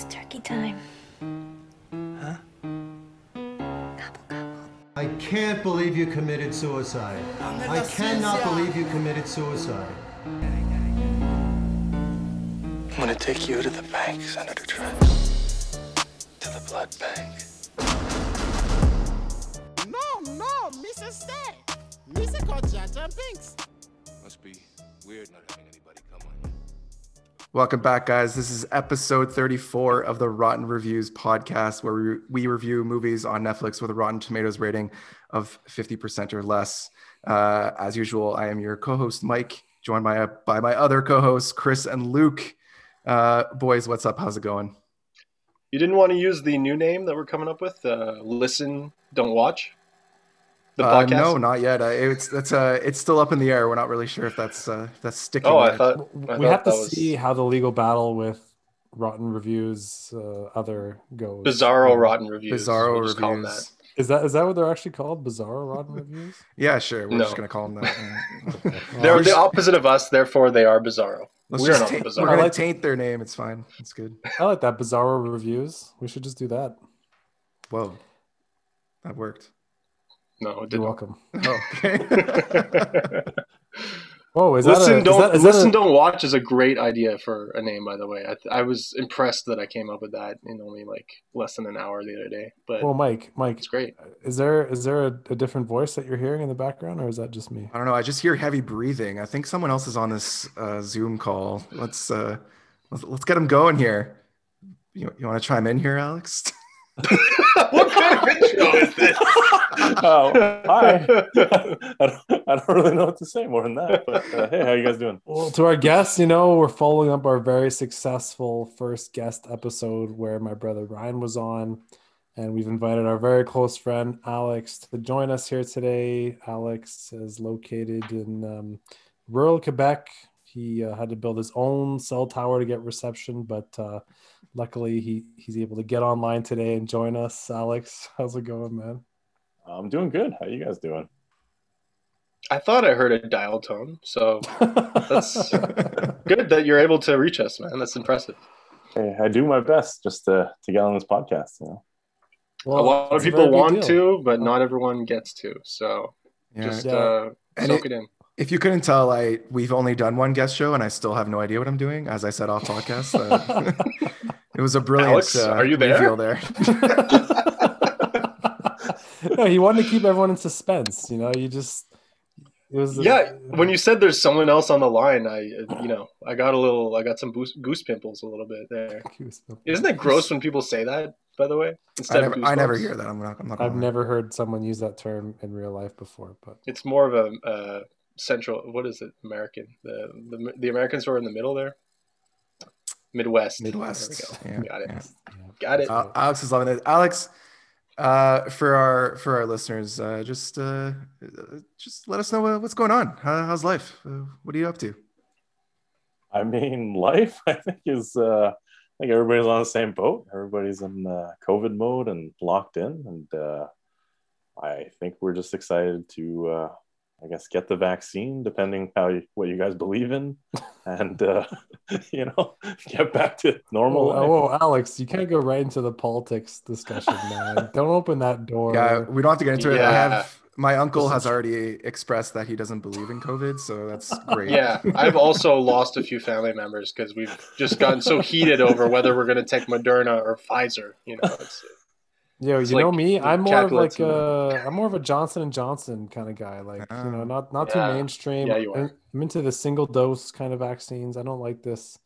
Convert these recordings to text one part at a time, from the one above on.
It's turkey time. Huh? Gobble, gobble. I can't believe you committed suicide. I cannot believe you committed suicide. I'm gonna take you to the bank, Senator Trent. To the blood bank. No, no, Mrs. Stay. Mrs. got Jar Jar Binks. Must be weird not having anybody come on you. Welcome back, guys. This is episode 34 of the Rotten Reviews podcast, where we, we review movies on Netflix with a Rotten Tomatoes rating of 50% or less. Uh, as usual, I am your co host, Mike, joined by, by my other co hosts, Chris and Luke. Uh, boys, what's up? How's it going? You didn't want to use the new name that we're coming up with? Uh, listen, don't watch. The Uh, podcast. no, not yet. Uh, it's that's uh, it's still up in the air. We're not really sure if that's uh, if that's sticking. Oh, I thought I we thought have to was see how the legal battle with Rotten Reviews uh, other goes. Bizarro Um, Rotten Reviews. Bizarro We'll just call 'em reviews. Is that is that what they're actually called? Bizarro Rotten Reviews? Yeah, sure. We're just gonna call them that. Okay. They're Well, the opposite of us, therefore they are Bizarro. Let's We're not taint, Bizarro. we're gonna like- taint their name. It's fine. It's good. I like that Bizarro Reviews. We should just do that. Whoa, that worked. No, it You're welcome. Oh, okay. Oh, is that listen, a, is don't that, is that listen, a- don't watch is a great idea for a name. By the way, I, th- I was impressed that I came up with that in only like less than an hour the other day. But Well, Mike, Mike, it's great. is there is there a, a different voice that you're hearing in the background, or is that just me? I don't know. I just hear heavy breathing. I think someone else is on this uh, Zoom call. Let's uh, let's, let's get them going here. You, you want to chime in here, Alex? what kind of intro is this? Oh, hi. I don't, I don't really know what to say more than that. But uh, hey, how you guys doing? Well, to our guests, you know, we're following up our very successful first guest episode where my brother Ryan was on, and we've invited our very close friend Alex to join us here today. Alex is located in um, rural Quebec. He uh, had to build his own cell tower to get reception, but uh, luckily he he's able to get online today and join us. Alex, how's it going, man? I'm doing good. How you guys doing? I thought I heard a dial tone, so That's- good that you're able to reach us, man. That's impressive. Hey, I do my best just to, to get on this podcast. You know, Well, a lot of people want deal. to, but not everyone gets to. So Yeah. just Yeah. uh, soak it- it, in. if you couldn't tell, I we've only done one guest show, and I still have no idea what I'm doing. As I said off podcast, uh, it was a brilliant. Alex, uh, are you there? reveal there? no, he wanted to keep everyone in suspense. You know, you just it was Yeah, when you said there's someone else on the line, I uh, you know I got a little, I got some goose, goose pimples a little bit there. Isn't it gross when people say that? By the way, I never, of I never hear that. I'm not. I'm not. I've lie. never heard someone use that term in real life before, but It's more of a uh, central. What is it? American. The the the Americans who are in the middle there. Midwest. Midwest. There we Yeah. Got it. yeah. Got it. Uh, Alex is loving it. Alex, uh, for our for our listeners, uh, just uh, just let us know uh, what's going on. How, how's life? Uh, what are you up to? I mean, life I think is. Uh, I think everybody's on the same boat. Everybody's in uh, COVID mode and locked in, and uh, I think we're just excited to. Uh, I guess get the vaccine, depending how you, what you guys believe in, and uh, you know, get back to normal. oh, life. oh, Alex, you can't go right into the politics discussion, man. Don't open that door. Yeah, we don't have to get into it. I have my uncle has already expressed that he doesn't believe in COVID, so that's great. Yeah, I've also lost a few family members because we've just gotten so heated over whether we're going to take Moderna or Pfizer. You know, it's, Yo, It's you know me. I'm more of like calculates in uh, I'm more of a Johnson and Johnson kind of guy. Like you know, Ah. not not too mainstream. Yeah, you are. I'm- I'm into the single dose kind of vaccines. I don't like this.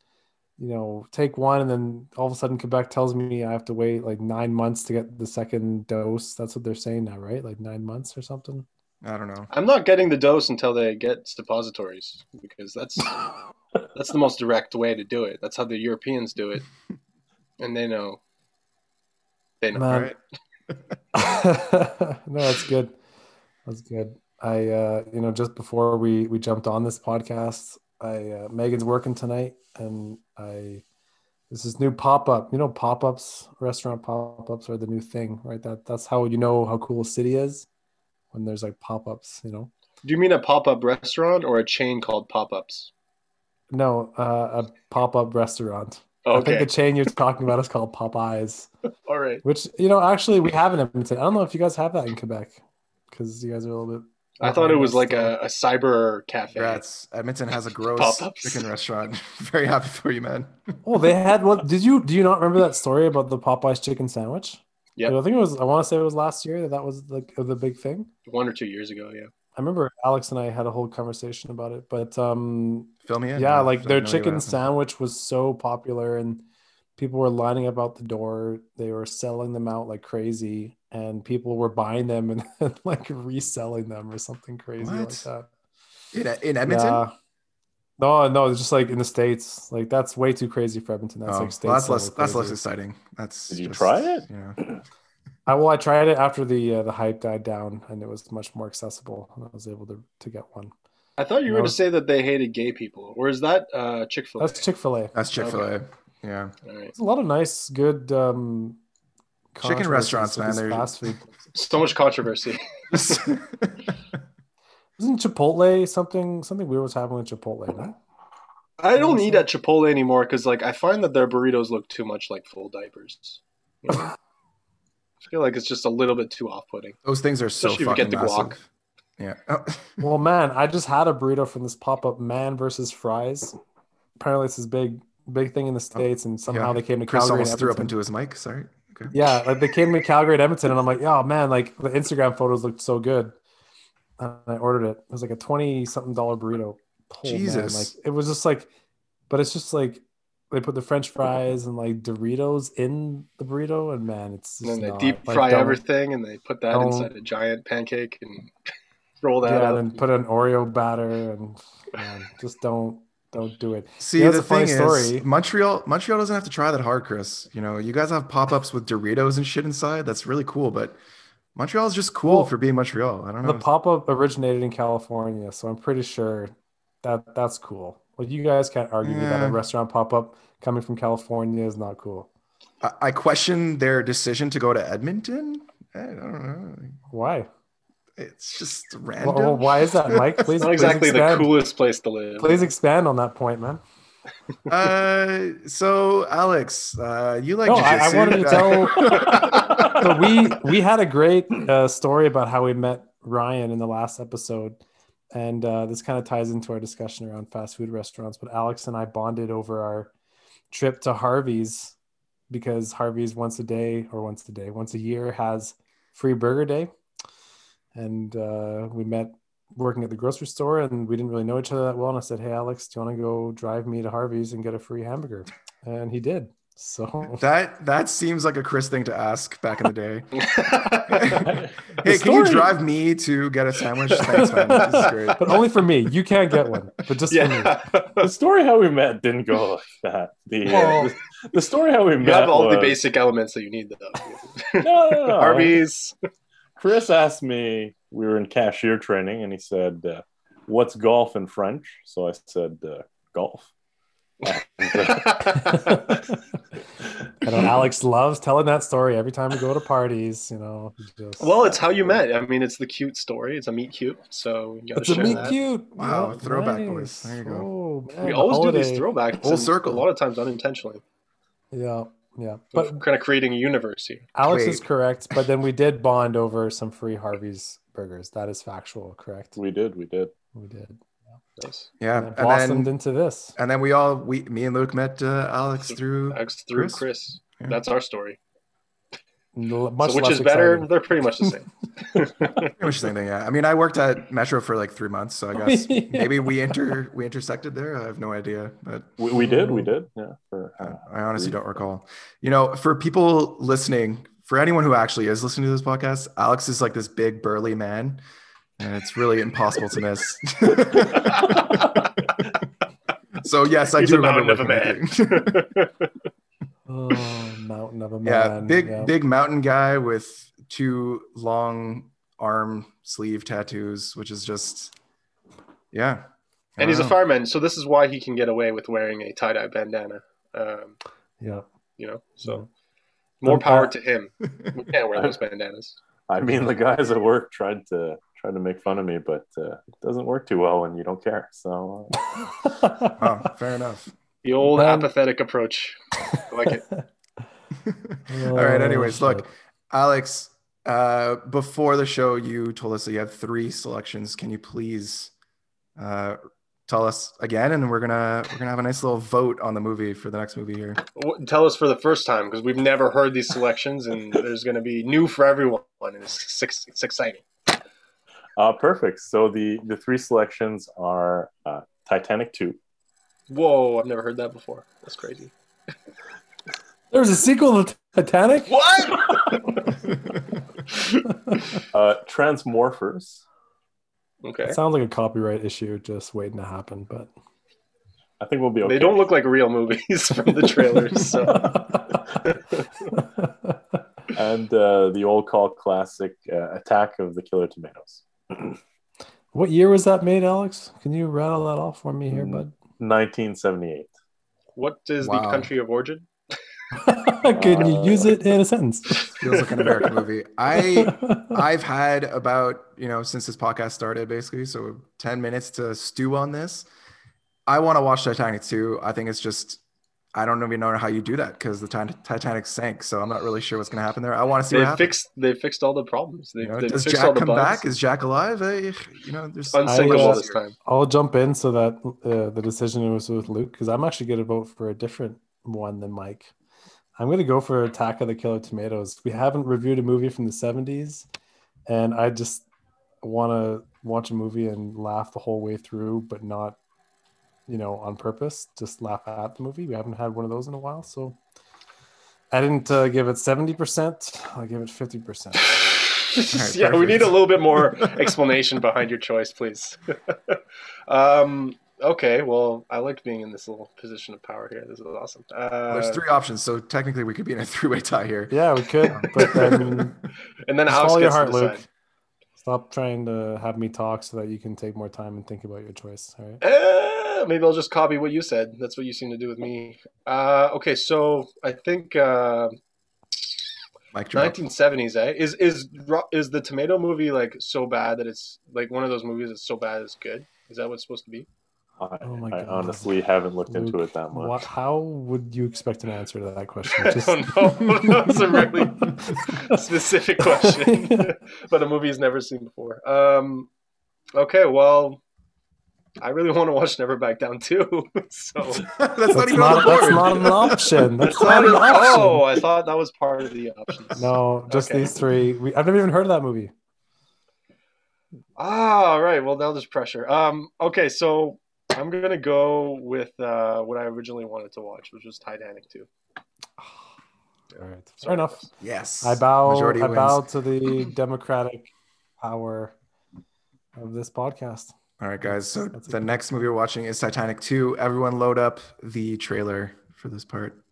You know, take one and then all of a sudden Quebec tells me I have to wait like nine months to get the second dose. That's what they're saying now, right? Like nine months or something. I don't know. I'm not getting the dose until they get suppositories because that's that's the most direct way to do it. That's how the Europeans do it, and they know. They know. Man. No, that's good. That's good. I, uh, you know, just before we we jumped on this podcast, I uh, Megan's working tonight, and I this is new pop up. You know, pop ups, restaurant pop ups are the new thing, right? That that's how you know how cool a city is when there's like pop ups. You know, Do you mean a pop up restaurant or a chain called Pop Ups? no, uh, a pop up restaurant. I think the chain you're talking about is called Popeyes, All right. which you know actually we have in Edmonton. I don't know if you guys have that in Quebec because you guys are a little bit. I thought it was like a, a cyber cafe. Congrats. Edmonton has a gross Pop-ups. chicken restaurant. Very happy for you, man. Oh, they had one. Did you do you not remember that story about the Popeyes chicken sandwich? Yeah, I think it was. I want to say it was last year that that was like the big thing. One or two years ago, yeah. I remember Alex and I had a whole conversation about it, but um, Fill me in. yeah, I like their no idea what chicken sandwich was so popular and people were lining up out the door. They were selling them out like crazy, and people were buying them and, then like reselling them or something crazy like that. in, in Edmonton. Yeah. No, no, it's just like in the states. Like that's way too crazy for Edmonton. That's oh, like states well, that's level less. That's less exciting. That's. Did you try it? Yeah. I well, I tried it after the uh, the hype died down, and it was much more accessible, and I was able to to get one. I thought you were No. going to say that they hated gay people, or is that uh, Chick Fil A? That's Chick Fil A. That's Chick Fil A. Yeah. All right. There's a lot of nice, good um, Chicken restaurants, man, this they're- Fast food. So much controversy. Isn't Chipotle something something weird was happening with Chipotle? No? I don't eat at Chipotle anymore because, like, I find that their burritos look too much like full diapers. You know? I feel like it's just a little bit too off-putting. Those things are so Especially if you fucking get the guac. Massive. Yeah. Oh, Well, man, I just had a burrito from this pop up Man versus Fries. Apparently, it's this big big thing in the oh, states, and somehow yeah. they came to Chris Calgary. and almost threw up into his mic. Sorry. Okay. Yeah, like they came to Calgary and Edmonton, and I'm like, oh man, like the Instagram photos looked so good. And I ordered it. It was like a twenty something dollar burrito. Oh, man, Jesus. like it was just like, but it's just like they put the French fries and like Doritos in the burrito, and man, it's And then they not- deep fry don't- everything, and they put that inside a giant pancake and roll that Yeah, up. and then put an Oreo batter, and man, just don't don't do it. See, Yeah, the a funny thing story. is, Montreal, Montreal doesn't have to try that hard, Chris. You know, you guys have pop-ups with Doritos and shit inside. That's really cool, but Montreal is just cool Well, for being Montreal. I don't know. The pop up originated in California, so I'm pretty sure that that's cool. Like you guys can't argue that a restaurant pop up coming from California is not cool. I, I question their decision to go to Edmonton. Eh, I don't know. Why? It's just Well, random. well, why is that, Mike? Please, It's not please exactly the expand. coolest place to live. Please expand on that point, man. Uh, so Alex, uh, you like No, I, I wanted to tell. so we we had a great uh, story about how we met Ryan in the last episode, and uh, this kind of ties into our discussion around fast food restaurants. But Alex and I bonded over our trip to Harvey's because Harvey's once a day or once a day, once a year has free burger day, and uh, we met working at the grocery store and we didn't really know each other that well and i said hey alex do you want to go drive me to harvey's and get a free hamburger and he did so That that seems like a Chris thing to ask back in the day. The hey, can you drive me to get a sandwich? Thanks, man. This is great. but only for me you can't get one but just for me the story how we met didn't go like that. The, uh, Well- the, the story how we met. You met have all the basic elements that you need, though. No, no, no. Arby's. Chris asked me. We were in cashier training, and he said, uh, "What's golf in French?" So I said, uh, "Golf." I know Alex loves telling that story every time we go to parties. You know, just- well, it's how you met. I mean, it's the cute story. It's a meet cute, so you gotta it's to a meet that. cute. Wow, Yeah, throwback, nice. boys. There you go. Oh, man, We the always do these throwbacks. Full circle. A lot of times unintentionally. Yeah, yeah. But But kind of creating a universe here. Alex Wait. is correct. But then we did bond over some free Harvey's burgers. That is factual, correct? we did, we did. We did. Nice. Yeah, And it and blossomed then into this. and then we all we me and Luke met uh, Alex through. That's through Chris? Chris. Yeah. That's our story. L- Much so which less is better? exciting. They're pretty much the same. Pretty much the same thing. Yeah, I mean, I worked at Metro for like three months, so I guess maybe we inter we intersected there. I have no idea, but We, we did, we did. Yeah. For, uh, I honestly don't recall. You know, for people listening, for anyone who actually is listening to this podcast, Alex is like this big burly man, and it's really impossible to miss. so yes, I He's do a remember mountain of a working with you. Oh, mountain of a yeah, man. big yeah. big mountain guy with two long arm sleeve tattoos, which is just yeah. And he's a fireman, so this is why he can get away with wearing a tie dye bandana. Um, Yeah. you know, so Yeah. more power to him. We can't wear those bandanas. I mean, the guys at work tried to tried to make fun of me, but uh, it doesn't work too well when you don't care. So uh, Oh, fair enough. The old Um, apathetic approach. I like it. All right. Oh, Anyways, look, Alex. Uh, before the show, you told us that you had three selections. Can you please uh, tell us again? And we're gonna we're gonna have a nice little vote on the movie for the next movie here. Tell us for the first time because we've never heard these selections, and there's going to be new for everyone, and it's, it's, it's exciting. Uh, perfect. So the the three selections are uh, Titanic two, Whoa, I've never heard that before. That's crazy. There's a sequel to Titanic. What? uh, Transmorphers. okay. Sounds like a copyright issue just waiting to happen, but I think we'll be okay. They don't look like real movies from the trailers. So and uh, the old call classic uh, Attack of the Killer Tomatoes. what year was that made, Alex? Can you rattle that off for me here, Mm. bud? 1978. what is Wow. the country of origin? Can you uh, use it in a sentence? Feels like an American movie. I I've had about you know since this podcast started basically so 10 minutes to stew on this i want to watch titanic too i think it's just i don't even know how you do that because the titanic sank so i'm not really sure what's going to happen there i want to see They what happens fixed. They fixed all the problems. They, you know, they does fixed all jack the come bugs. back is jack alive Eh, you know there's unsinkable I, this time. I'll jump in so that uh, the decision was with Luke because I'm actually going to vote for a different one than Mike. I'm going to go for Attack of the Killer Tomatoes. We haven't reviewed a movie from the 70s, and I just want to watch a movie and laugh the whole way through, but not, you know, on purpose. Just laugh at the movie. We haven't had one of those in a while, so I didn't uh, give it 70%. I'll give it 50%. right, yeah, we need a little bit more explanation behind your choice, please. um, okay, well, I liked being in this little position of power here. This is awesome. Uh, there's three options so technically we could be in a three-way tie here Yeah, we could, but I mean, and then Just Alex follow your heart. Luke. Stop trying to have me talk so that you can take more time and think about your choice. All right. Uh, maybe I'll just copy what you said. That's what you seem to do with me. Uh, okay, so I think uh, 1970s. Eh? Is is is the Tomato movie like so bad that it's like one of those movies that's so bad it's good? Is that what it's supposed to be? I, Oh my I God. honestly haven't looked into it that much. What, how would you expect an answer to that question? I don't know. That's a really specific question, but a movie he's never seen before. Um, okay, well, I really want to watch Never Back Down too. so that's not That's even on not, the that's not an option. That's It's not not an an- option. oh, I thought that was part of the options. No, just Okay. these three. We, I've never even heard of that movie. Ah, all right. Well, now there's pressure. Um, okay, so I'm gonna go with uh, what I originally wanted to watch, which was Titanic 2. All right, fair enough. yes I bow. Majority I wins. bow to the democratic power of this podcast. All right, guys. So That's the next movie we're watching is Titanic 2. Everyone load up the trailer for this part.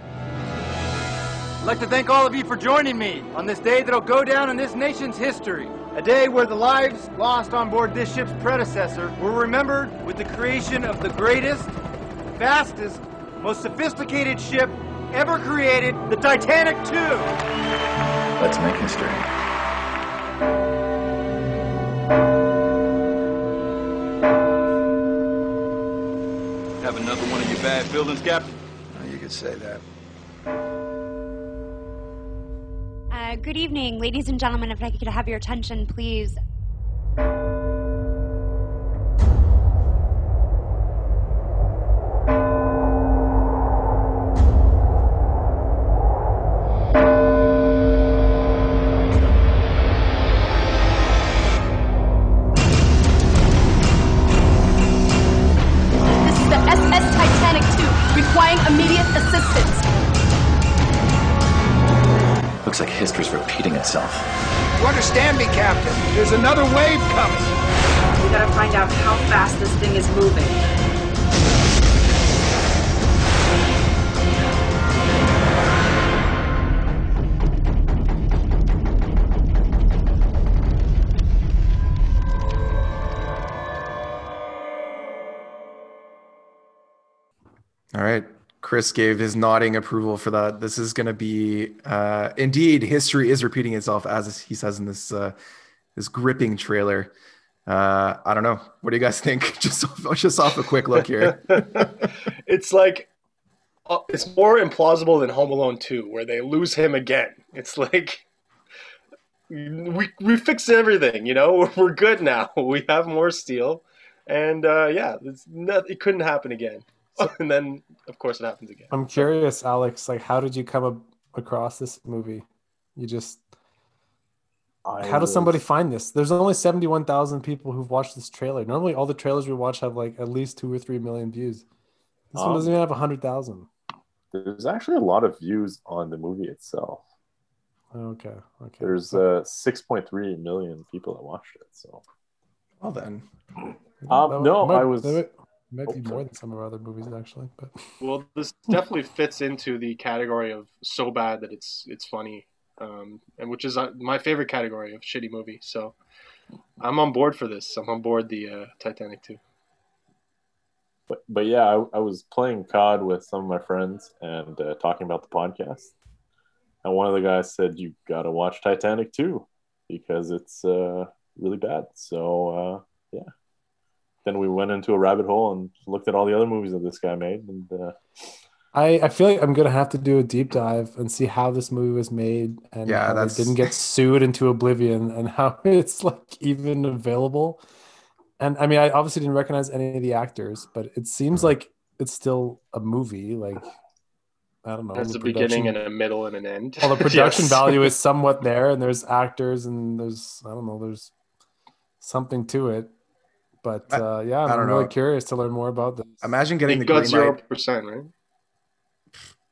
I'd like to thank all of you for joining me on this day that'll go down in this nation's history. A day where the lives lost on board this ship's predecessor were remembered with the creation of the greatest, fastest, most sophisticated ship ever created, the Titanic 2. Let's make history. Bad feelings, Captain? You could say that. Uh, good evening, ladies and gentlemen. If I could have your attention, please. Chris gave his nodding approval for that. This is going to be, uh, indeed, history is repeating itself, as he says in this uh, this gripping trailer. Uh, I don't know. What do you guys think? Just off, just off a quick look here. it's like uh, it's more implausible than Home Alone 2, where they lose him again. It's like we we fixed everything, you know. We're good now. We have more steel, and uh, yeah, it's not, it couldn't happen again. And then, of course, it happens again. I'm curious, Alex. Like, how did you come up across this movie? You just I how does somebody find this? There's only 71,000 people who've watched this trailer. Normally, all the trailers we watch have like at least two or three million views. This one Um, doesn't even have 100,000. There's actually a lot of views on the movie itself. Okay. Okay. There's uh 6.3 million people that watched it. So Well then, um, no, might- I was that might, might be more sorry. than some of our other movies actually. But Well, this definitely fits into the category of so bad that it's it's funny, um, and which is uh, my favorite category of shitty movie. So I'm on board for this. I'm on board the uh, Titanic too. but but yeah, I, I was playing COD with some of my friends and uh, talking about the podcast. And one of the guys said, "You got to watch Titanic too, because it's uh, really bad." So uh, yeah. Then we went into a rabbit hole and looked at all the other movies that this guy made, and uh, I, I feel like I'm gonna have to do a deep dive and see how this movie was made and Yeah, how it didn't get sued into oblivion and how it's like even available. And I mean, I obviously didn't recognize any of the actors, but it seems like it's still a movie. Like I don't know, There's the a beginning and a middle and an end. well, the production Yes. value is somewhat there, and there's actors, and there's I don't know, there's something to it. But uh, yeah, I I'm don't really know. curious to learn more about this. imagine getting the It green got zero percent, right?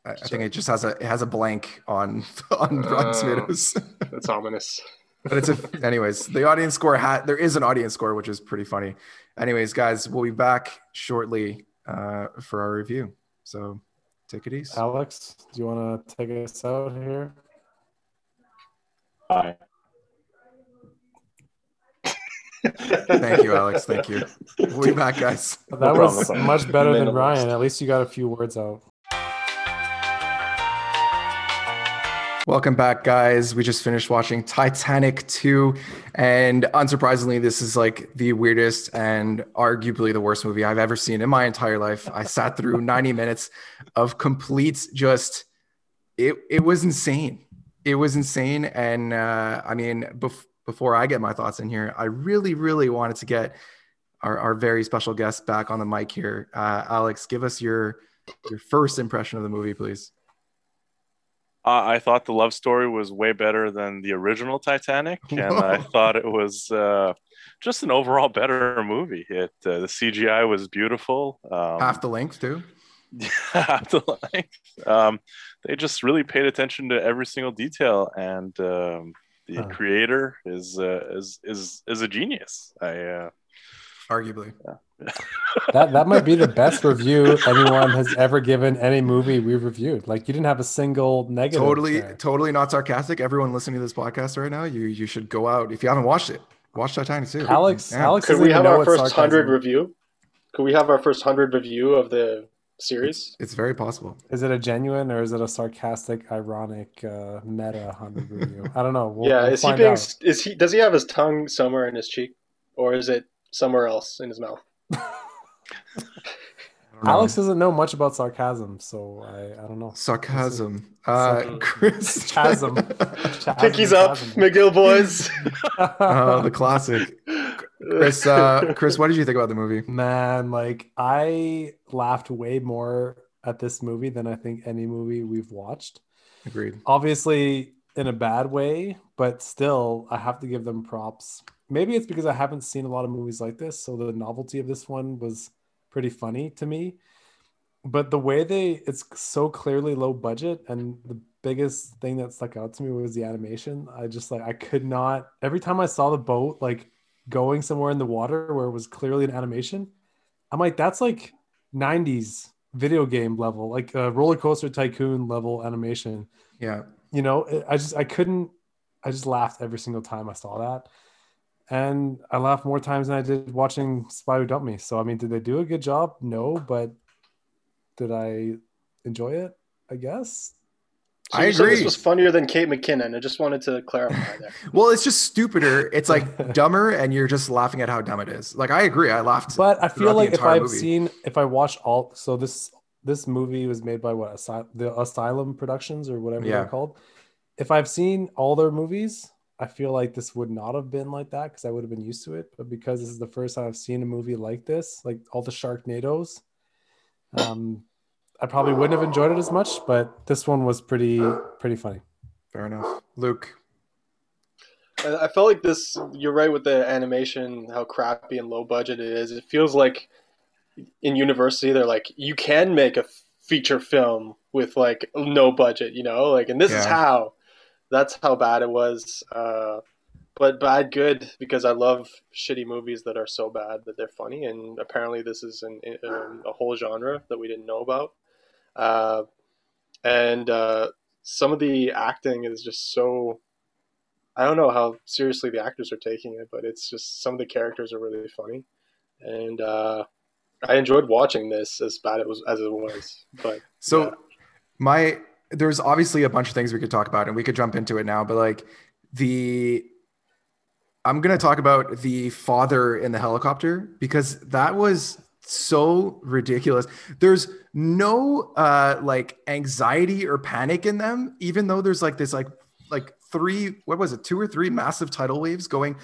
I, I think it just has a it has a blank on on Rotten Oh. Tomatoes. That's ominous. but it's a anyways the audience score hat there is an audience score which is pretty funny anyways guys we'll be back shortly uh for our review so take it easy Alex, do you want to take us out here? hi. Thank you alex thank you we'll be back guys That No was much better than Ryan. At least you got a few words out. Welcome back, guys. We just finished watching Titanic 2. And unsurprisingly, this is like the weirdest and arguably the worst movie I've ever seen in my entire life. I sat through 90 minutes of complete just, it, it was insane. It was insane. And uh, I mean, bef- before I get my thoughts in here, I really, really wanted to get our, our very special guest back on the mic here. Uh, Alex, give us your your first impression of the movie, please. Uh, I thought the love story was way better than the original Titanic, and I thought it was uh, just an overall better movie. It uh, the CGI was beautiful. Um, Half the length, too. half the length. Um, they just really paid attention to every single detail, and um, the Huh. creator is uh, is is is a genius. I uh, Arguably. That that might be the best review anyone has ever given any movie we've reviewed. Like you didn't have a single negative. totally there. totally not sarcastic everyone listening to this podcast right now you you should go out if you haven't watched it watch titanic too Alex, Yeah. Alex, Could we have our first hundred review? Could we have our first hundred review of the series? it's very possible Is it a genuine or is it a sarcastic, ironic, uh, meta hundred review? I don't know. We'll, yeah, we'll is he being? out. Is he? Does he have his tongue somewhere in his cheek, or is it somewhere else in his mouth? I don't know. Alex doesn't know much about sarcasm, so I, I don't know. sarcasm uh Sarcasm. chris Chasm. Pinkies up, McGill boys. uh, the classic chris uh chris what did you think about the movie Man, like I laughed way more at this movie than I think any movie we've watched. agreed Obviously, in a bad way, but still, I have to give them props. Maybe it's because I haven't seen a lot of movies like this, so the novelty of this one was pretty funny to me. But the way they, it's so clearly low budget, and the biggest thing that stuck out to me was the animation. I just like, I could not, every time I saw the boat like going somewhere in the water where it was clearly an animation, I'm like, that's like 90s video game level, like a roller coaster tycoon level animation. Yeah. You know i just i couldn't i just laughed every single time i saw that. And i laughed more times than i did watching spy who dumped me. So i mean did they do a good job? No but did i enjoy it? I guess So I agree. This was funnier than Kate McKinnon. I just wanted to clarify there. Well, it's just stupider. It's like dumber, and you're just laughing at how dumb it is. Like I agree, I laughed. But I feel like if I've movie. seen, if I watch all, so this this movie was made by what Asy- the Asylum Productions or whatever Yeah. they're called. If I've seen all their movies, I feel like this would not have been like that because I would have been used to it. But because this is the first time I've seen a movie like this, like all the Sharknadoes, um, I probably wouldn't have enjoyed it as much. But this one was pretty pretty funny. fair enough. Luke, I I felt like this. You're right with the animation, how crappy and low budget it is. It feels like in university they're like, you can make a feature film with like no budget, you know, like, and this is how. That's how bad it was. Uh, but bad good because I love shitty movies that are so bad that they're funny, and apparently this is an, um, a whole genre that we didn't know about. Uh, and uh, some of the acting is just so I don't know how seriously the actors are taking it, but it's just some of the characters are really funny, and uh, I enjoyed watching this as bad it was as it was. But So yeah. my there's obviously a bunch of things we could talk about and we could jump into it now, but like the I'm gonna talk about the father in the helicopter because that was so ridiculous. There's no uh like anxiety or panic in them, even though there's like this like like three what was it, two or three massive tidal waves going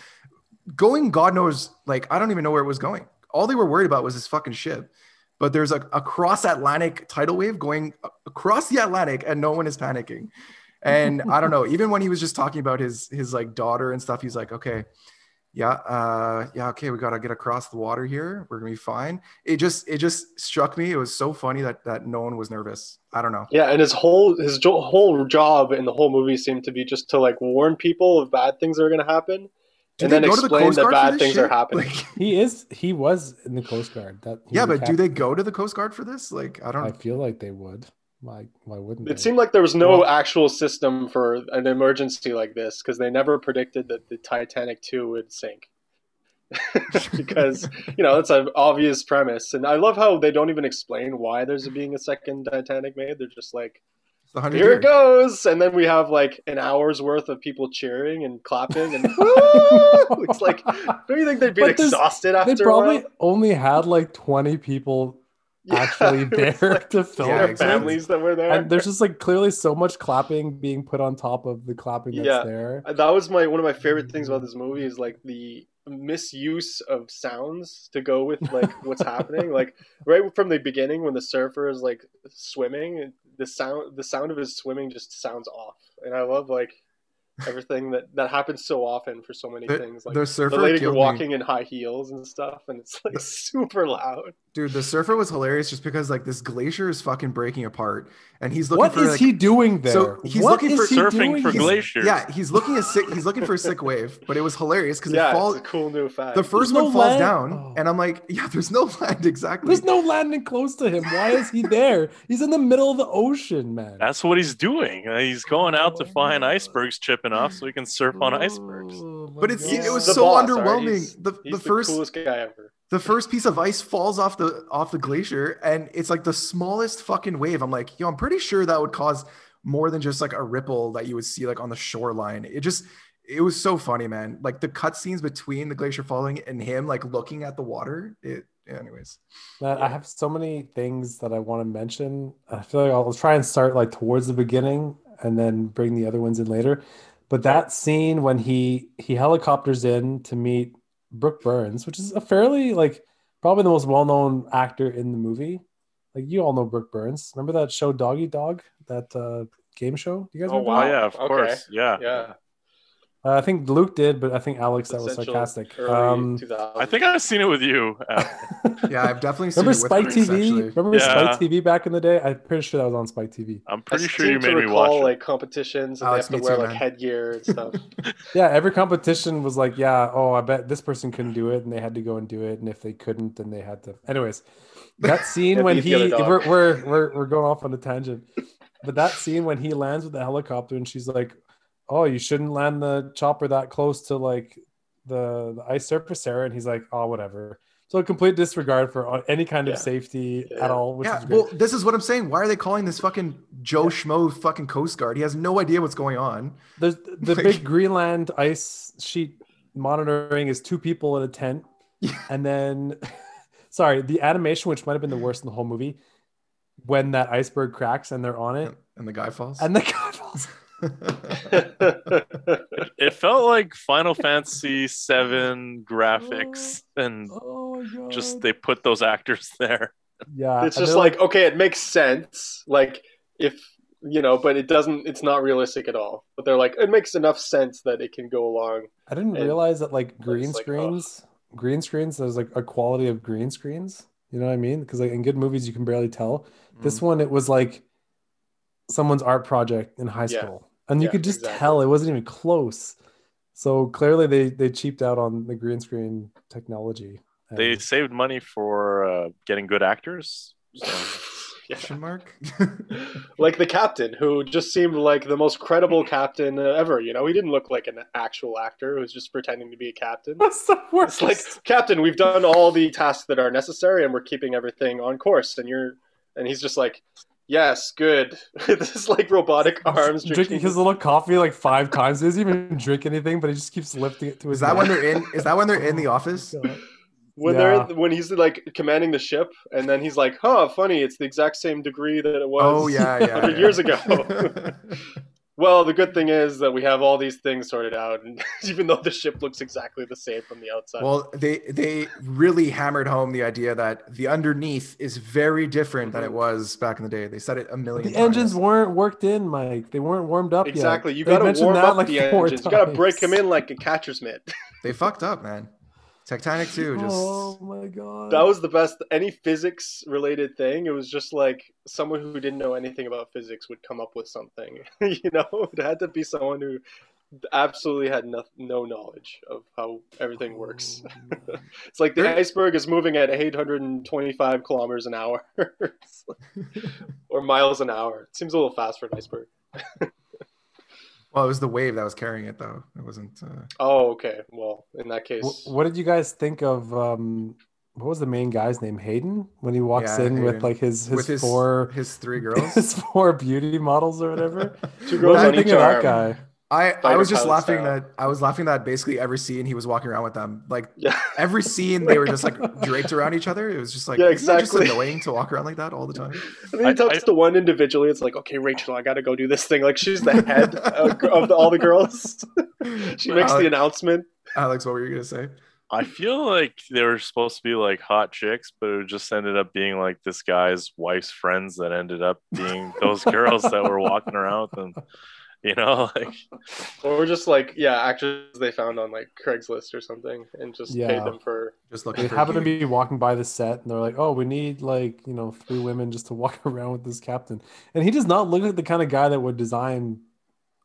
going God knows like I don't even know where it was going. All they were worried about was this fucking ship. But there's a, a cross Atlantic tidal wave going across the Atlantic and no one is panicking. And I don't know, even when he was just talking about his his like daughter and stuff, he's like, okay, yeah, uh, yeah, okay, we gotta get across the water here. We're gonna be fine. It just it just struck me. It was so funny that that no one was nervous. I don't know. yeah, and his whole his jo- whole job in the whole movie seemed to be just to like warn people of bad things that are going to happen, Do and then go to the explain that bad this things are happening. Like, He is he was in the Coast Guard. That yeah, was a but do they go to the Coast Guard for this? Like, I don't. I feel like they would. Like, why wouldn't they? It seemed like there was no Well- actual system for an emergency like this because they never predicted that the Titanic 2 would sink. because, you know, that's an obvious premise. And I love how they don't even explain why there's being a second Titanic made. They're just like, the hundred here year. it goes. And then we have like an hour's worth of people cheering and clapping. And it's like, don't you think they'd be But there's- exhausted They after a probably while? only had like 20 people Yeah, actually there like to film Yeah, exactly. families that were there. And there's just like clearly so much clapping being put on top of the clapping that's Yeah. there. Uh, that was my one of my favorite things about this movie is like the misuse of sounds to go with like what's happening like right from the beginning when the surfer is like swimming the sound the sound of his swimming just sounds off and i love like everything that that happens so often for so many The- things like the the, surfer lady killed me. walking in high heels and stuff and it's like super loud Dude, the surfer was hilarious just because like this glacier is fucking breaking apart, and he's looking What for is like, he doing there? So he's What looking is for he Surfing doing for here? glaciers. Yeah, he's looking a sick. He's looking for a sick wave, but it was hilarious because yeah it falls. it's a cool new fact The first no one falls land- down, Oh. and I'm like, yeah, there's no land exactly. There's no landing close to him. Why is he there? He's in the middle of the ocean, man. That's what he's doing. Uh, He's going out to find icebergs chipping off so he can surf on icebergs. Oh, But it's He's it was the so boss, alright? underwhelming. He's- the he's the the first coolest guy ever the first piece of ice falls off the off the glacier, and it's like the smallest fucking wave. I'm like, yo, I'm pretty sure that would cause more than just like a ripple that you would see like on the shoreline. It just it was so funny, man. Like the cutscenes between the glacier falling and him like looking at the water. It anyways. Man, I have so many things that I want to mention. I feel like I'll try and start like towards the beginning and then bring the other ones in later. But that scene when he he helicopters in to meet Brooke Burns, which is a fairly like probably the most well-known actor in the movie. Like you all know Brooke Burns. Remember that show Dog Eat Dog? That uh game show? You guys Oh, remember Oh Wow. yeah, of Okay. course. Yeah. yeah that? Uh, I think Luke did, but I think Alex that was sarcastic. Um I think I've seen it with you. Yeah, I've definitely seen remember it with Spike Chris, TV? actually. Remember Yeah. Spike TV back in the day? I'm pretty sure that was on Spike TV. I'm pretty I pretty sure seem you to made me recall, watch it. like competitions and Alex, they have me to wear too, like man. headgear and stuff. Yeah, every competition was like, yeah, oh, I bet this person couldn't do it, and they had to go and do it, and if they couldn't, then they had to. Anyways, that scene Yeah, when beat the he other dog. we're, we're we're we're going off on a tangent, but that scene when he lands with the helicopter and she's like, oh, you shouldn't land the chopper that close to like the the ice surface, Sarah, and he's like, oh, whatever. So a complete disregard for uh, any kind Yeah. of safety Yeah. at all, which yeah, is well, this is what I'm saying. Why are they calling this fucking Joe Schmo fucking Coast Guard? He has no idea what's going on. There's the Like- big Greenland ice sheet monitoring is two people in a tent, and then, sorry, the animation, which might have been the worst in the whole movie, when that iceberg cracks and they're on it, And the guy falls. and the guy falls. It, it felt like Final Fantasy VII graphics, and Oh just they put those actors there. yeah, it's just they're like okay, it makes sense. Like if you know, but it doesn't. It's not realistic at all. But they're like, it makes enough sense that it can go along. I didn't realize that like green like, screens, green screens, there's like a quality of green screens. You know what I mean? Because like in good movies, you can barely tell. Mm. This one, it was like someone's art project in high Yeah. School, and you Yeah, could just exactly. tell it wasn't even close. So clearly, they they cheaped out on the green screen technology. They And- saved money for uh, getting good actors. So Yeah. Question mark? Like the captain, who just seemed like the most credible captain uh, ever. You know, he didn't look like an actual actor who was just pretending to be a captain. That's the worst. It's like, Captain, we've done all the tasks that are necessary, and we're keeping everything on course. And you're, and he's just like, yes, good. this is like robotic arms drinking his little coffee like five times. He doesn't even drink anything, but he just keeps lifting it to his. Is that when they're in? Is that when they're in the oh office? when Yeah. they're when he's like commanding the ship, and then he's like, "Huh, funny, it's the exact same degree that it was." Oh yeah, yeah. 100 yeah. years ago. Well, the good thing is that we have all these things sorted out, and even though the ship looks exactly the same from the outside. Well, they they really hammered home the idea that the underneath is very different than it mm-hmm. was back in the day. They said it a million The times. engines weren't worked in, Mike. They weren't warmed up exactly, yet. you They got to warm up like, the four engines. You got to break times. them in like a catcher's mitt. They fucked up, man. Titanic too. Just Oh my god. that was the best. Any physics related thing, it was just like someone who didn't know anything about physics would come up with something. you know, it had to be someone who absolutely had no, no knowledge of how everything works. Oh, it's like the iceberg is moving at 825 kilometers an hour like- or miles an hour. It seems a little fast for an iceberg. Well, it was the wave that was carrying it though. It wasn't. Uh... Oh, okay. Well, in that case, Wh- What did you guys think of? um What was the main guy's name? Hayden when he walks Yeah, in with like his his, his four his three girls. his four beauty models or whatever. two girls you on think each of that guy? I, I was just laughing style. that I was laughing that basically every scene he was walking around with them. Like Yeah. every scene they were just like draped around each other. It was just like Yeah, isn't that exactly. just annoying to walk around like that all the time. And then he I- talks I- to one individually. It's like, okay, Rachel, I got to go do this thing. Like she's the head of, of the, all the girls. she makes Uh, the announcement. Alex, what were you gonna say? I feel like they were supposed to be like hot chicks, but it just ended up being like this guy's wife's friends that ended up being those girls that were walking around with them. You know, like Or just like, yeah, actors they found on like Craigslist or something, and just Yeah. paid them for. Just looking. They for happen to be walking by the set and they're like, "Oh, we need like you know three women just to walk around with this captain," and he does not look like the kind of guy that would design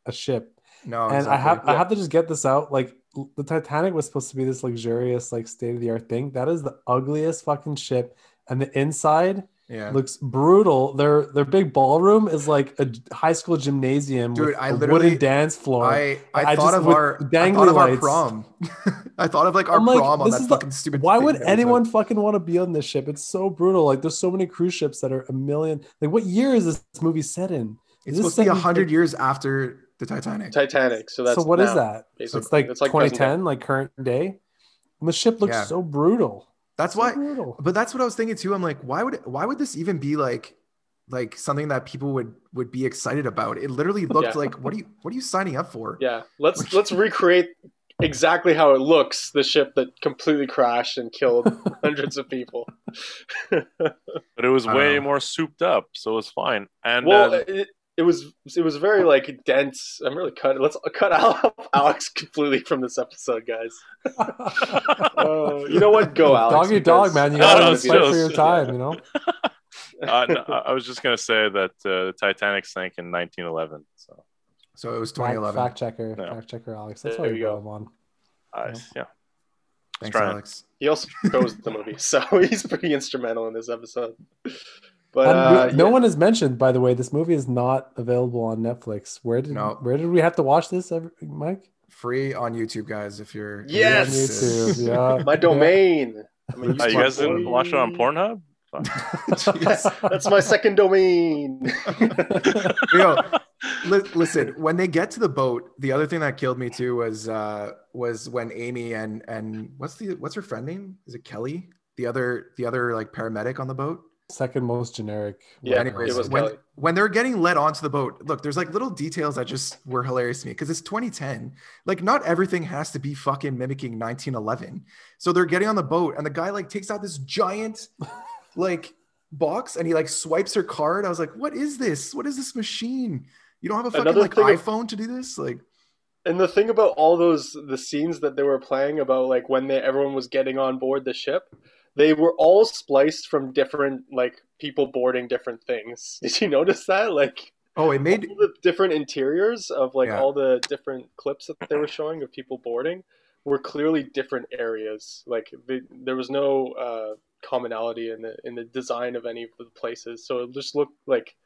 a ship. No, and I have exactly. I have to just get this out. Like the Titanic was supposed to be this luxurious, like state of the art thing. That is the ugliest fucking ship, and the inside yeah. looks brutal. Their their big ballroom is like a high school gymnasium Dude, with I a wooden dance floor. I, I, I thought just- of our I dangly thought of our prom. I thought of like our like, prom on this that is the- fucking stupid. Why thing would that we anyone fucking want to be on this ship? It's so brutal. Like, there's so many cruise ships that are a million. Like, what year is this movie set in? It's Is this supposed to be hundred years after the Titanic. Titanic. So that's so what is now, that? basically. It's like, It's like present 2010, like current day. And the ship looks Yeah. so brutal. That's So why. brutal. But that's what I was thinking too. I'm like, why would why would this even be like like something that people would would be excited about? It literally looked Yeah. like what are you what are you signing up for? Yeah, let's let's recreate exactly how it looks. The ship that completely crashed and killed hundreds of people. but it was way don't more souped up, so it was fine. And well, uh, it, it was it was very like dense. I'm really cut. Let's cut out Alex completely from this episode, guys. Uh, you know what? Go, Alex. dog eat dog, man. You gotta no, fight for your time, you know? uh, no, I I was just gonna say that uh, the Titanic sank in 1911. So So it was 2011. fact checker. Yeah. Fact checker, Alex. That's There why you we go. him on. I, Yeah. yeah, Thanks. Alex. He also chose the movie, so he's pretty instrumental in this episode. But uh, we- no yeah. one has mentioned, by the way, this movie is not available on Netflix. Where did No. where did we have to watch this, ever- Mike? Free on YouTube, guys. If you're Yes! On YouTube. Yeah. my domain. I'm a Oh, you guys didn't watch it on Pornhub? That's my second domain. Yo, li- listen, when they get to the boat, the other thing that killed me too was uh was when Amy and and what's the what's her friend name? Is it Kelly? The other the other like paramedic on the boat. Second most generic. Yeah, Anyways, it was when Kelly. when they're getting led onto the boat, look, there's like little details that just were hilarious to me because it's 2010. Like, not everything has to be fucking mimicking 1911. So they're getting on the boat, and the guy like takes out this giant like box and he like swipes her card. I was like, what is this? What is this machine? You don't have a fucking Another like thing of- iPhone to do this? Like, And the thing about all those the scenes that they were playing about like when they, everyone was getting on board the ship, they were all spliced from different like people boarding different things. Did you notice that? Like oh, it made all the different interiors of like Yeah. all the different clips that they were showing of people boarding were clearly different areas. Like they, there was no uh, commonality in the in the design of any of the places, so it just looked like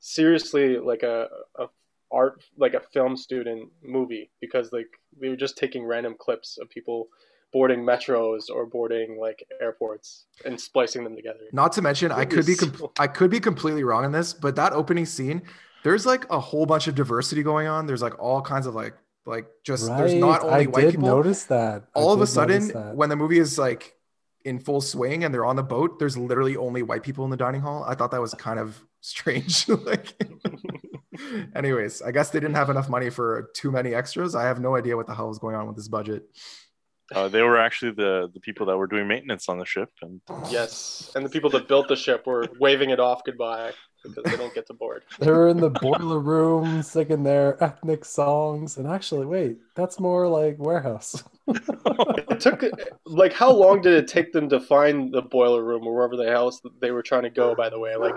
seriously like a, a art like a film student movie because like they were just taking random clips of people boarding metros or boarding like airports and splicing them together. Not to mention, I could be was com- I could be completely wrong on this, but that opening scene, there's like a whole bunch of diversity going on. There's like all kinds of like like just there's not Right, only I white did people. notice that. I all of a sudden, when the movie is like in full swing and they're on the boat, there's literally only white people in the dining hall. I thought that was kind of strange. like, anyways, I guess they didn't have enough money for too many extras. I have no idea what the hell is going on with this budget. Uh, they were actually the the people that were doing maintenance on the ship, and Yes, and the people that built the ship were waving it off goodbye because they don't get to board. They were in the boiler room singing their ethnic songs. And actually, wait, that's more like warehouse. It took like how long did it take them to find the boiler room or wherever the house that they were trying to go? By the way, like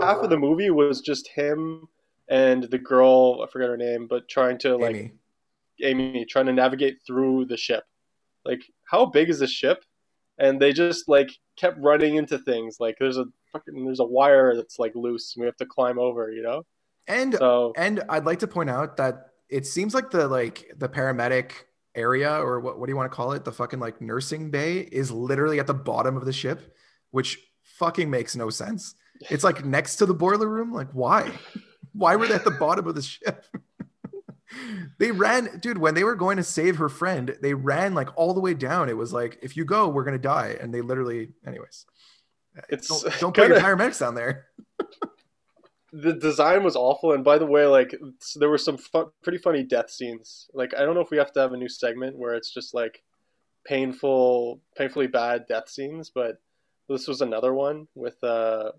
half of the movie was just him and the girl. I forget her name, but trying to like Amy. Amy trying to navigate through the ship. Like, how big is this ship? And they just like kept running into things. Like, there's a fucking there's a wire that's like loose. And we have to climb over. You know. And So and I'd like to point out that it seems like the like the paramedic area or what what do you want to call it? The fucking like nursing bay is literally at the bottom of the ship, which fucking makes no sense. It's like next to the boiler room. Like why? Why were they at the bottom of the ship? They ran, dude, when they were going to save her friend, they ran like all the way down. It was like, if you go, we're gonna die. And they literally, anyways. it's Don't, don't put your paramedics down there. the design was awful and by the way like there were some fu- pretty funny death scenes like i don't know if we have to have a new segment where it's just like painful painfully bad death scenes but this was another one with uh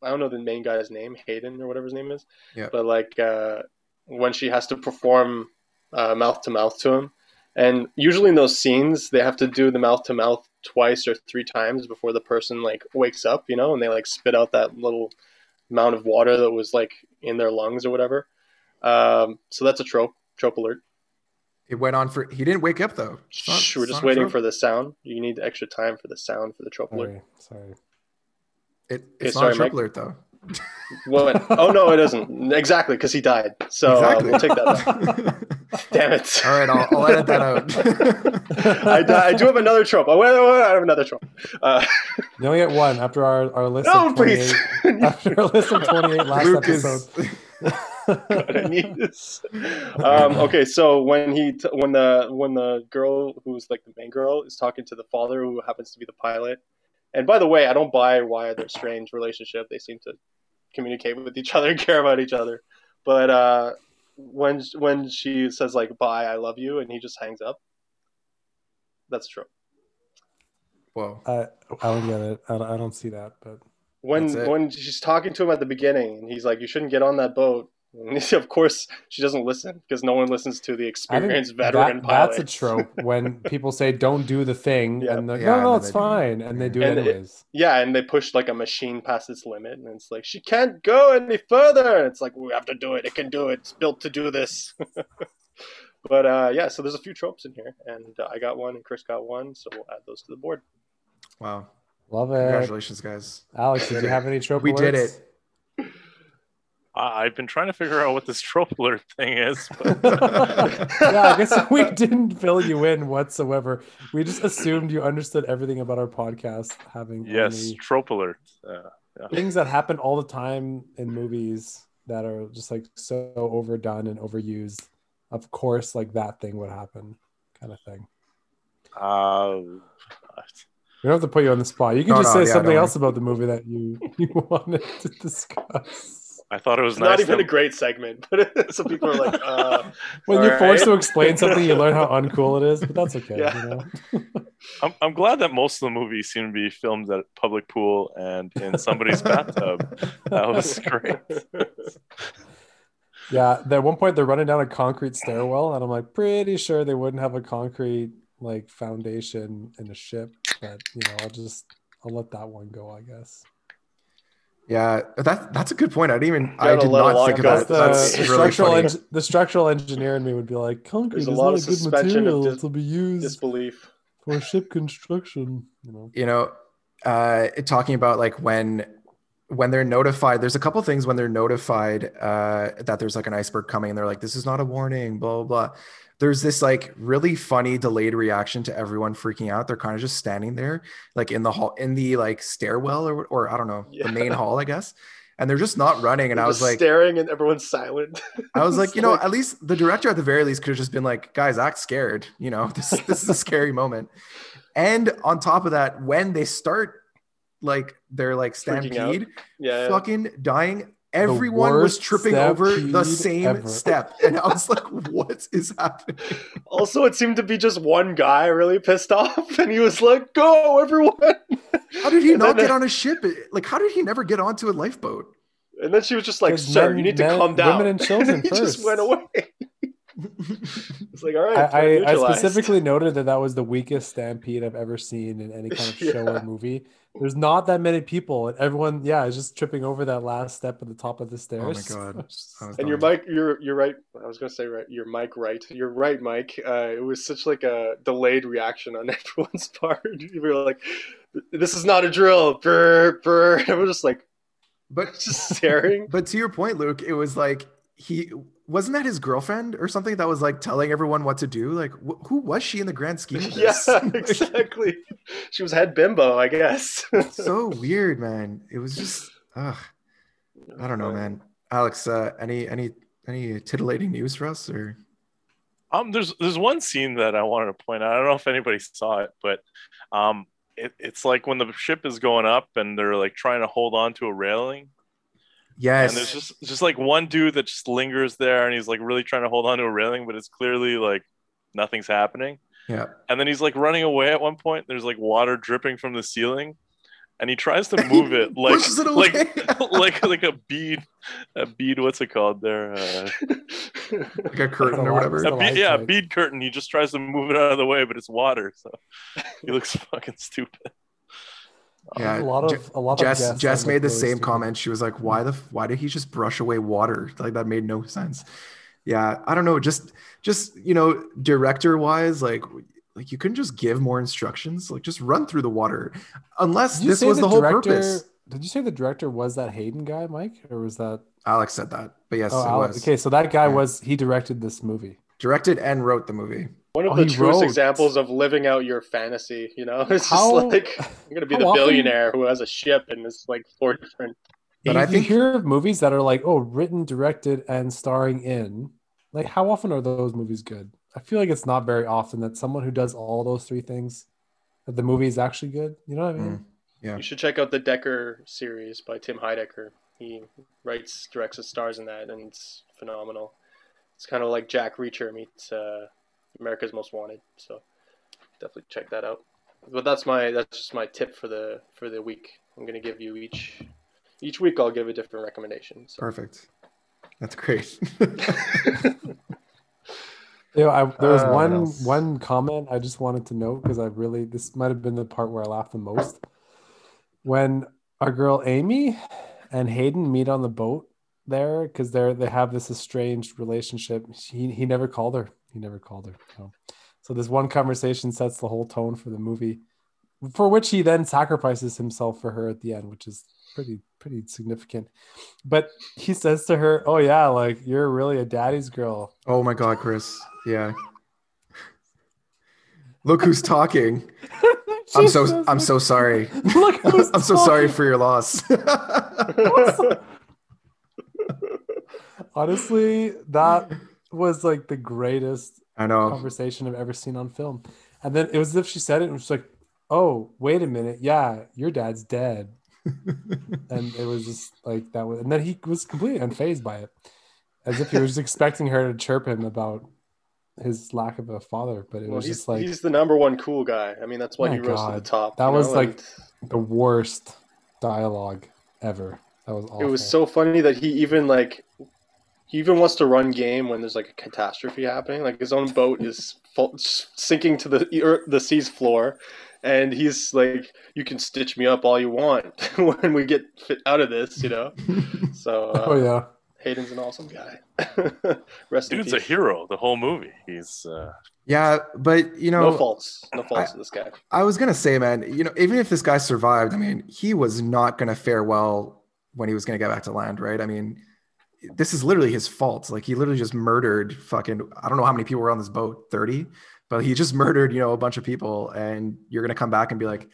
i don't know the main guy's name hayden or whatever his name is Yeah. but like uh when she has to perform uh, mouth to mouth to him and usually in those scenes they have to do the mouth to mouth twice or three times before the person like wakes up you know and they like spit out that little amount of water that was like in their lungs or whatever. Um, so that's a trope. Trope alert. It went on for he didn't wake up though. Not- Shh, we're just waiting for the sound. You need extra time for the sound for the trope alert. Sorry, sorry. It, Okay, it's sorry, not a trope Mike. alert though. What? oh no, it isn't. Exactly, because he died. So uh, we'll take that. Back. Damn it! All right, I'll, I'll edit that out. I, I do have another trope. Oh, wait, wait, wait, I have another trope. Uh, You only get one after our, our list No, of 28. please. After our list of 28 last Luke is- episode. God, I need this. Um, okay, so when he t- when the when the girl who's like the main girl is talking to the father who happens to be the pilot, and by the way, I don't buy why their strange relationship. They seem to communicate with each other and care about each other, but uh, when when she says like "bye, I love you," and he just hangs up, that's true. Whoa. I, I don't get it. I don't, I don't see that, but when when she's talking to him at the beginning and he's like you shouldn't get on that boat and of course she doesn't listen because no one listens to the I think experienced that, veteran pilot that's a trope when people say don't do the thing Yeah. and they're like, Yeah, no, no, it's they do fine. And they do it And it- anyways. yeah and they push like a machine past its limit and it's like she can't go any further and it's like we have to do it it can do it it's built to do this but uh yeah so there's a few tropes in here and uh, i got one and chris got one so we'll add those to the board Wow. Love it. Congratulations, guys. Alex, did you have any trope We did it. I- I've been trying to figure out what this trope alert thing is. But yeah, I guess we didn't fill you in whatsoever. We just assumed you understood everything about our podcast, having yes, only trope alert. Uh, yeah. things that happen all the time in movies that are just like so overdone and overused. Of course, like that thing would happen, kind of thing. Uh, We don't have to put you on the spot. You can No, just no, say yeah, something don't else about the movie that you, you wanted to discuss. I thought it was It's nice. not even that- a great segment, but some people are like, uh, When you're forced right. to explain something, you learn how uncool it is, but that's okay. Yeah. You know? I'm, I'm glad that most of the movies seem to be filmed at a public pool and in somebody's bathtub. That was great. Yeah, at one point they're running down a concrete stairwell, and I'm like pretty sure they wouldn't have a concrete like foundation in a ship, but you know, I'll just I'll let that one go, I guess. Yeah, that that's a good point. I didn't even I did not think of go. that. The, That's the really structural funny. eng- the structural engineer in me would be like, concrete There's is a lot not of a good suspension material dis- to be used disbelief. for ship construction. You know, you know uh talking about like when when they're notified there's a couple things when they're notified uh that there's like an iceberg coming and they're like this is not a warning blah blah blah there's this like really funny delayed reaction to everyone freaking out they're kind of just standing there like in the hall in the like stairwell or, or i don't know Yeah. the main hall i guess and they're just not running and They're i was like staring and everyone's silent. I was like, you know, at least the director at the very least could have just been like, guys, act scared. You know, this this is a scary moment. And on top of that, when they start like they're like stampede, yeah, yeah. fucking dying, everyone was tripping over the same ever. step. And I was like, what is happening? Also, it seemed to be just one guy really pissed off, and he was like, "Go, everyone!" How did he And not then- get on a ship? Like, how did he never get onto a lifeboat? And then she was just like, "Sir, men- you need to men- calm down." women and children he just went away. it's like, all right, I, I, I specifically noted that that was the weakest stampede I've ever seen in any kind of show Yeah. or movie. There's not that many people, and everyone, yeah, is just tripping over that last step at the top of the stairs. Oh my god. And your done. mic, you're you're right. I was gonna say right. Your mic, right? You're right, Mike. Uh, it was such like a delayed reaction on everyone's part. You were like, "This is not a drill." Brr, brr. And we're just like But just staring. But to your point, Luke, it was like he wasn't that his girlfriend or something that was like telling everyone what to do. Like, wh- who was she in the grand scheme of this? yeah, exactly. She was head bimbo, I guess. so weird, man. It was just, ugh. I don't know, man. Alex, uh, any any any titillating news for us or? Um, there's there's one scene that I wanted to point out. I don't know if anybody saw it, but um, it, it's like when the ship is going up and they're like trying to hold on to a railing, Yes. and there's just just like one dude that just lingers there, and he's like really trying to hold on to a railing, but it's clearly like nothing's happening. yeah. And then he's like running away at one point. There's like water dripping from the ceiling, and he tries to move it like it like like like a bead, a bead. What's it called there? Uh, Like a curtain or whatever. a the bead, yeah, a bead curtain. He just tries to move it out of the way, but it's water, so he looks fucking stupid. Yeah. a lot of a lot Jess of Jess made the really same stupid. comment. She was like, "Why the why did he just brush away water? Like that made no sense." Yeah, I don't know. Just just you know, director wise, like like you couldn't just give more instructions. Like just run through the water, unless this was the, whole director- purpose. Did you say the director was that Hayden guy, Mike, or was that? Alex said that, but yes, oh, it Alex. was Okay, so that guy Yeah. was he directed this movie. directed and wrote the movie. One of Oh, the truest wrote. examples of living out your fantasy. You know, it's just like I'm gonna be how the often- billionaire who has a ship and it's like four different. But you, I you hear of movies that are like, oh, written, directed, and starring in. Like, how often are those movies good? I feel like it's not very often that someone who does all those three things, that the movie is actually good. You know what I mean? Mm. Yeah. You should check out the Decker series by Tim Heidecker. He writes, directs, and stars in that, and it's phenomenal. It's kind of like Jack Reacher meets uh, America's Most Wanted. So definitely check that out. But that's my that's just my tip for the for the week. I'm gonna give you each each week. I'll give a different recommendation. So. Perfect. That's great. Yeah, I, there was Uh, one one comment I just wanted to note because I really this might have been the part where I laughed the most when our girl Amy and Hayden meet on the boat there because they're they have this estranged relationship. He he never called her. He never called her. So, so this one conversation sets the whole tone for the movie, for which he then sacrifices himself for her at the end, which is pretty pretty significant. But he says to her, "Oh yeah, like you're really a daddy's girl." Oh my god, Chris. Yeah. Look who's talking. I'm so I'm so sorry. Look who's I'm so sorry for your loss. Honestly, that was like the greatest I know. conversation I've ever seen on film. And then it was as if she said it and was like, "Oh, wait a minute, yeah, your dad's dead." and it was just like that was, and then he was completely unfazed by it, as if he was expecting her to chirp him about his lack of a father. But it Well, was just like, he's the number one cool guy. I mean, that's why my he rose to the top. That was know, like and the worst dialogue ever. That was awful. it was so funny that he even like he even wants to run game when there's like a catastrophe happening. Like his own boat is full, sinking to the ear- the sea's floor, and he's like, "You can stitch me up all you want when we get fit out of this," you know. So uh, Oh yeah. Hayden's an awesome guy. Rest in Dude's a hero the whole movie. He's uh, yeah, but you know No faults. No faults to this guy. I was gonna say, man, you know, even if this guy survived, I mean, he was not gonna fare well when he was gonna get back to land, right? I mean, this is literally his fault. Like he literally just murdered fucking I don't know how many people were on this boat, 30, but he just murdered, you know, a bunch of people, and you're gonna come back and be like,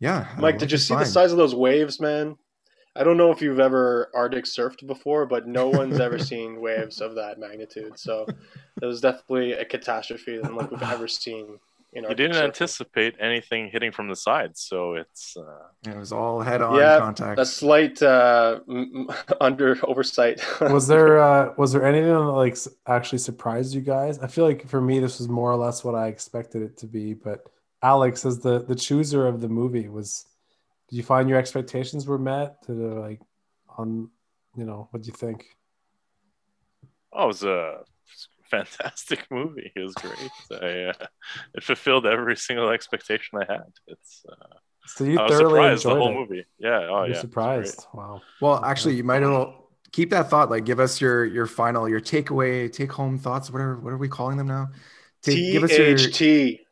Yeah. Mike, did you see the size of those waves, man? I don't know if you've ever Arctic surfed before, but no one's ever seen waves of that magnitude. So it was definitely a catastrophe than like we've ever seen in he Arctic didn't surfing. anticipate anything hitting from the side, so it's uh, It was all head on yeah, contact. a slight uh, m- m- under oversight. was there uh was there anything that like actually surprised you guys i feel like for me this was more or less what i expected it to be but alex as the the chooser of the movie was did you find your expectations were met to the, like on you know what do you think oh, it was a fantastic movie. It was great. I, uh, it fulfilled every single expectation I had. It's uh, so you I was thoroughly surprised the whole it. movie. Yeah. Oh You're yeah. surprised wow Well, actually, you might as well keep that thought. Like, give us your your final, your takeaway, take home thoughts. Whatever, what are we calling them now? Take, give us your THT,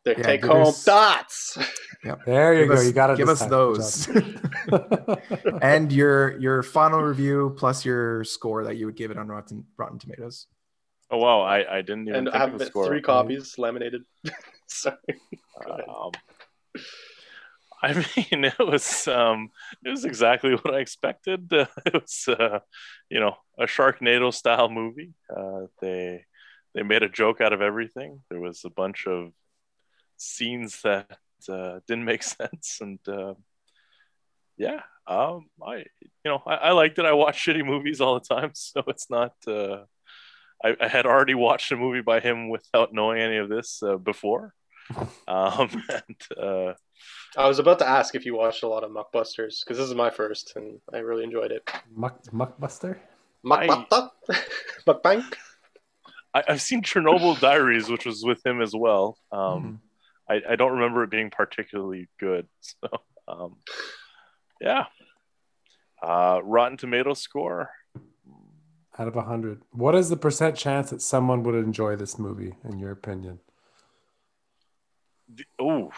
the Yeah, take home us- thoughts. Yep. there you Give go us- you got it give us time. Those. and your your final review plus your score that you would give it on Rotten Rotten Tomatoes. Oh wow, I, I didn't even and think I of have the score. three copies laminated. Sorry. Um, I mean, it was um, it was exactly what I expected. Uh, it was, uh, you know, a Sharknado style movie. Uh, they they made a joke out of everything. There was a bunch of scenes that uh, didn't make sense, and uh, yeah, um, I you know I, I liked it. I watch shitty movies all the time, so it's not. I, I had already watched a movie by him without knowing any of this uh, before. Um, and uh, I was about to ask if you watched a lot of Muckbusters because this is my first, and I really enjoyed it. Muck, muckbuster Muckbuster, Muckbang. I, I've seen Chernobyl Diaries, which was with him as well. Um, I, I don't remember it being particularly good. So, um, yeah. Uh, Rotten Tomato score. Out of 100 what is the percent chance that someone would enjoy this movie in your opinion Oh,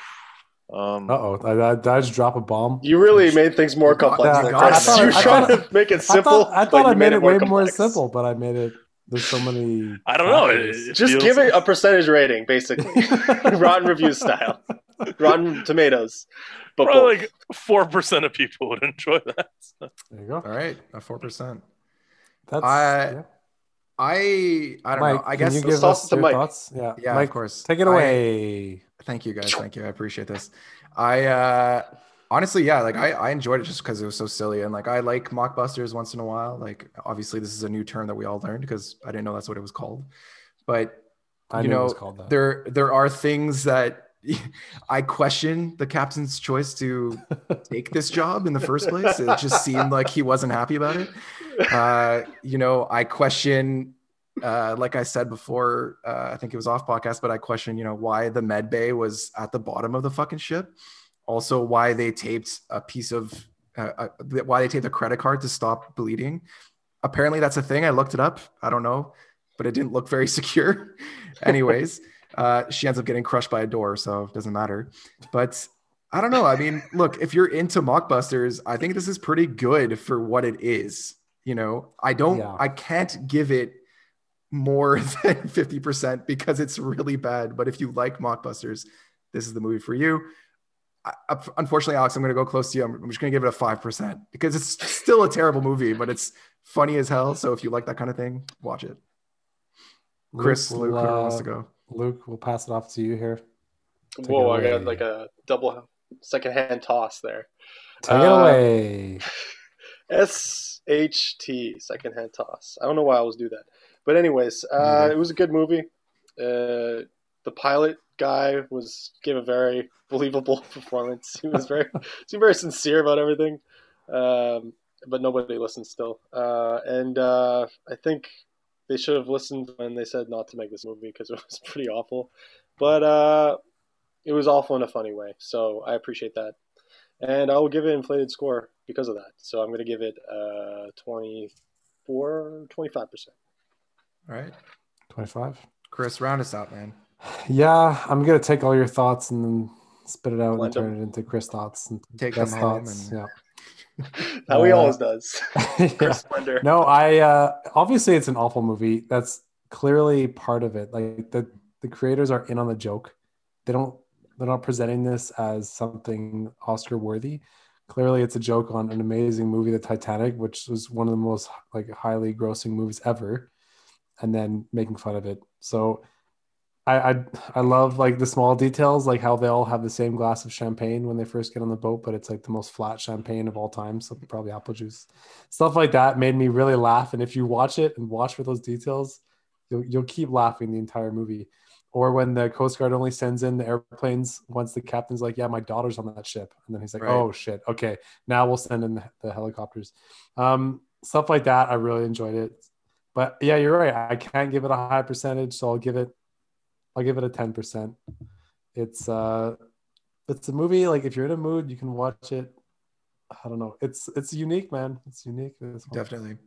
um, uh-oh did I, did I just drop a bomb You really made things more complex. Yeah, than I thought- you were I trying to make it I simple. thought, I, thought you I made it way more complex. simple, but I made it. There's so many. I don't know. factors. It Just feels- give it a percentage rating, basically. Rotten Reviews style. Rotten Tomatoes. But both. Probably like four percent of people would enjoy that. So, There you go. All right, a four percent. That's. I- yeah. I I don't Mike, know. I guess you give us your Mike. thoughts? Yeah, Yeah, of course. Take it I- away. Thank you guys. Thank you. I appreciate this. I uh honestly, yeah, like I, I enjoyed it just because it was so silly and like I like mockbusters once in a while. Like obviously this is a new term that we all learned because I didn't know that's what it was called. But I you know, was called that. there there are things that I question the captain's choice to take this job in the first place. It just seemed like he wasn't happy about it. Uh, you know, I question uh, like I said before, uh, I think it was off podcast, but I question, you know, why the med bay was at the bottom of the fucking ship. Also, why they taped a piece of, uh, uh, why they taped a credit card to stop bleeding. Apparently, that's a thing. I looked it up. I don't know, but it didn't look very secure. Anyways, uh, she ends up getting crushed by a door, so it doesn't matter. But I don't know. I mean, look, if you're into mockbusters, I think this is pretty good for what it is. You know, I don't, Yeah. I can't give it more than 50% because it's really bad. But if you like mockbusters, this is the movie for you. I, unfortunately, Alex, I'm going to go close to you. I'm, I'm just going to give it a 5% because it's still a terrible movie, but it's funny as hell. So if you like that kind of thing, watch it. Chris, Luke, Luke, wants to go. Luke, we'll pass it off to you here. Take Whoa, I got like a double secondhand toss there. Take it Uh, away. S H T secondhand toss. I don't know why I always do that, but anyways, uh, it was a good movie. Uh, the pilot guy was gave a very believable performance. He was very seemed very sincere about everything, um, but nobody listened still. Uh, and uh, I think they should have listened when they said not to make this movie because it was pretty awful. But uh, it was awful in a funny way, so I appreciate that. And I will give it an inflated score because of that. So I'm going to give it uh, 24, 25%. All right. 25. Chris, round us out, man. Yeah, I'm gonna take all your thoughts and then spit it out Blend and turn them. it into Chris thoughts and Take best them home thoughts. and- Yeah. How he Uh, always does. yeah. Chris Splendor. No, I uh obviously it's an awful movie. That's clearly part of it. Like the the creators are in on the joke. They don't they're not presenting this as something Oscar worthy. Clearly it's a joke on an amazing movie, The Titanic, which was one of the most like highly grossing movies ever, and then making fun of it. So I, I I love like the small details, like how they all have the same glass of champagne when they first get on the boat, but it's like the most flat champagne of all time, so probably apple juice. Stuff like that made me really laugh. And if you watch it and watch for those details, you'll you'll keep laughing the entire movie. Or when the Coast Guard only sends in the airplanes once the captain's like, "Yeah, my daughter's on that ship," and then he's like, Right. "Oh shit, okay, now we'll send in the, the helicopters." Um, stuff like that, I really enjoyed it. But yeah, you're right. I can't give it a high percentage, so I'll give it I'll give it a 10%. It's uh it's a movie like if you're in a mood, you can watch it. I don't know. It's it's unique, man. It's unique. This one. Definitely.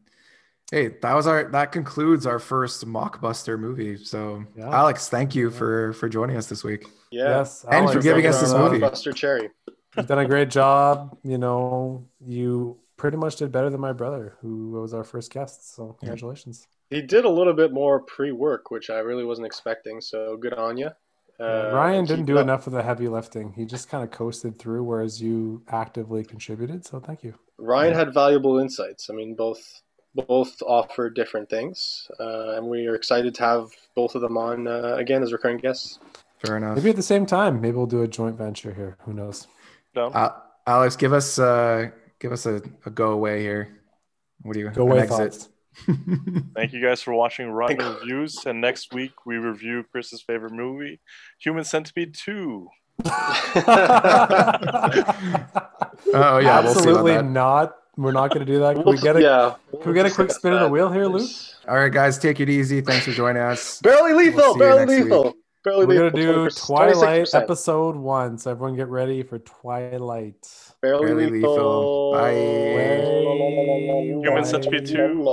Hey, that was our that concludes our first mockbuster movie. So Yeah. Alex, thank you for for joining us this week. Yeah. Yes, And for giving us this movie. Buster Cherry. You've done a great job. You know, you pretty much did better than my brother, who was our first guest. So congratulations. He did a little bit more pre-work, which I really wasn't expecting. So good on you. Uh, Ryan didn't do up. enough of the heavy lifting. He just kind of coasted through, whereas you actively contributed. So thank you. Ryan had valuable insights. I mean, both both offer different things, uh, and we are excited to have both of them on uh, again as recurring guests. Fair enough. Maybe at the same time. Maybe we'll do a joint venture here. Who knows? Down. Uh, Alex, give us uh give us a, a go away here. What do you Go an away exit? thoughts. Thank you guys for watching Rotten Reviews. And next week we review Chris's favorite movie, Human Centipede 2. Oh yeah, we'll Absolutely that. not. We're not going to do that. Can we We'll- get a yeah, Can we get a quick spin of the wheel here, Luke? All right, guys, take it easy. Thanks for joining us. Barely We'll lethal, barely lethal, week. barely We're lethal. gonna do 20%, Twilight 26%. episode one, so everyone get ready for Twilight. Barely, Barely lethal. lethal. Bye. Human Centipede 2.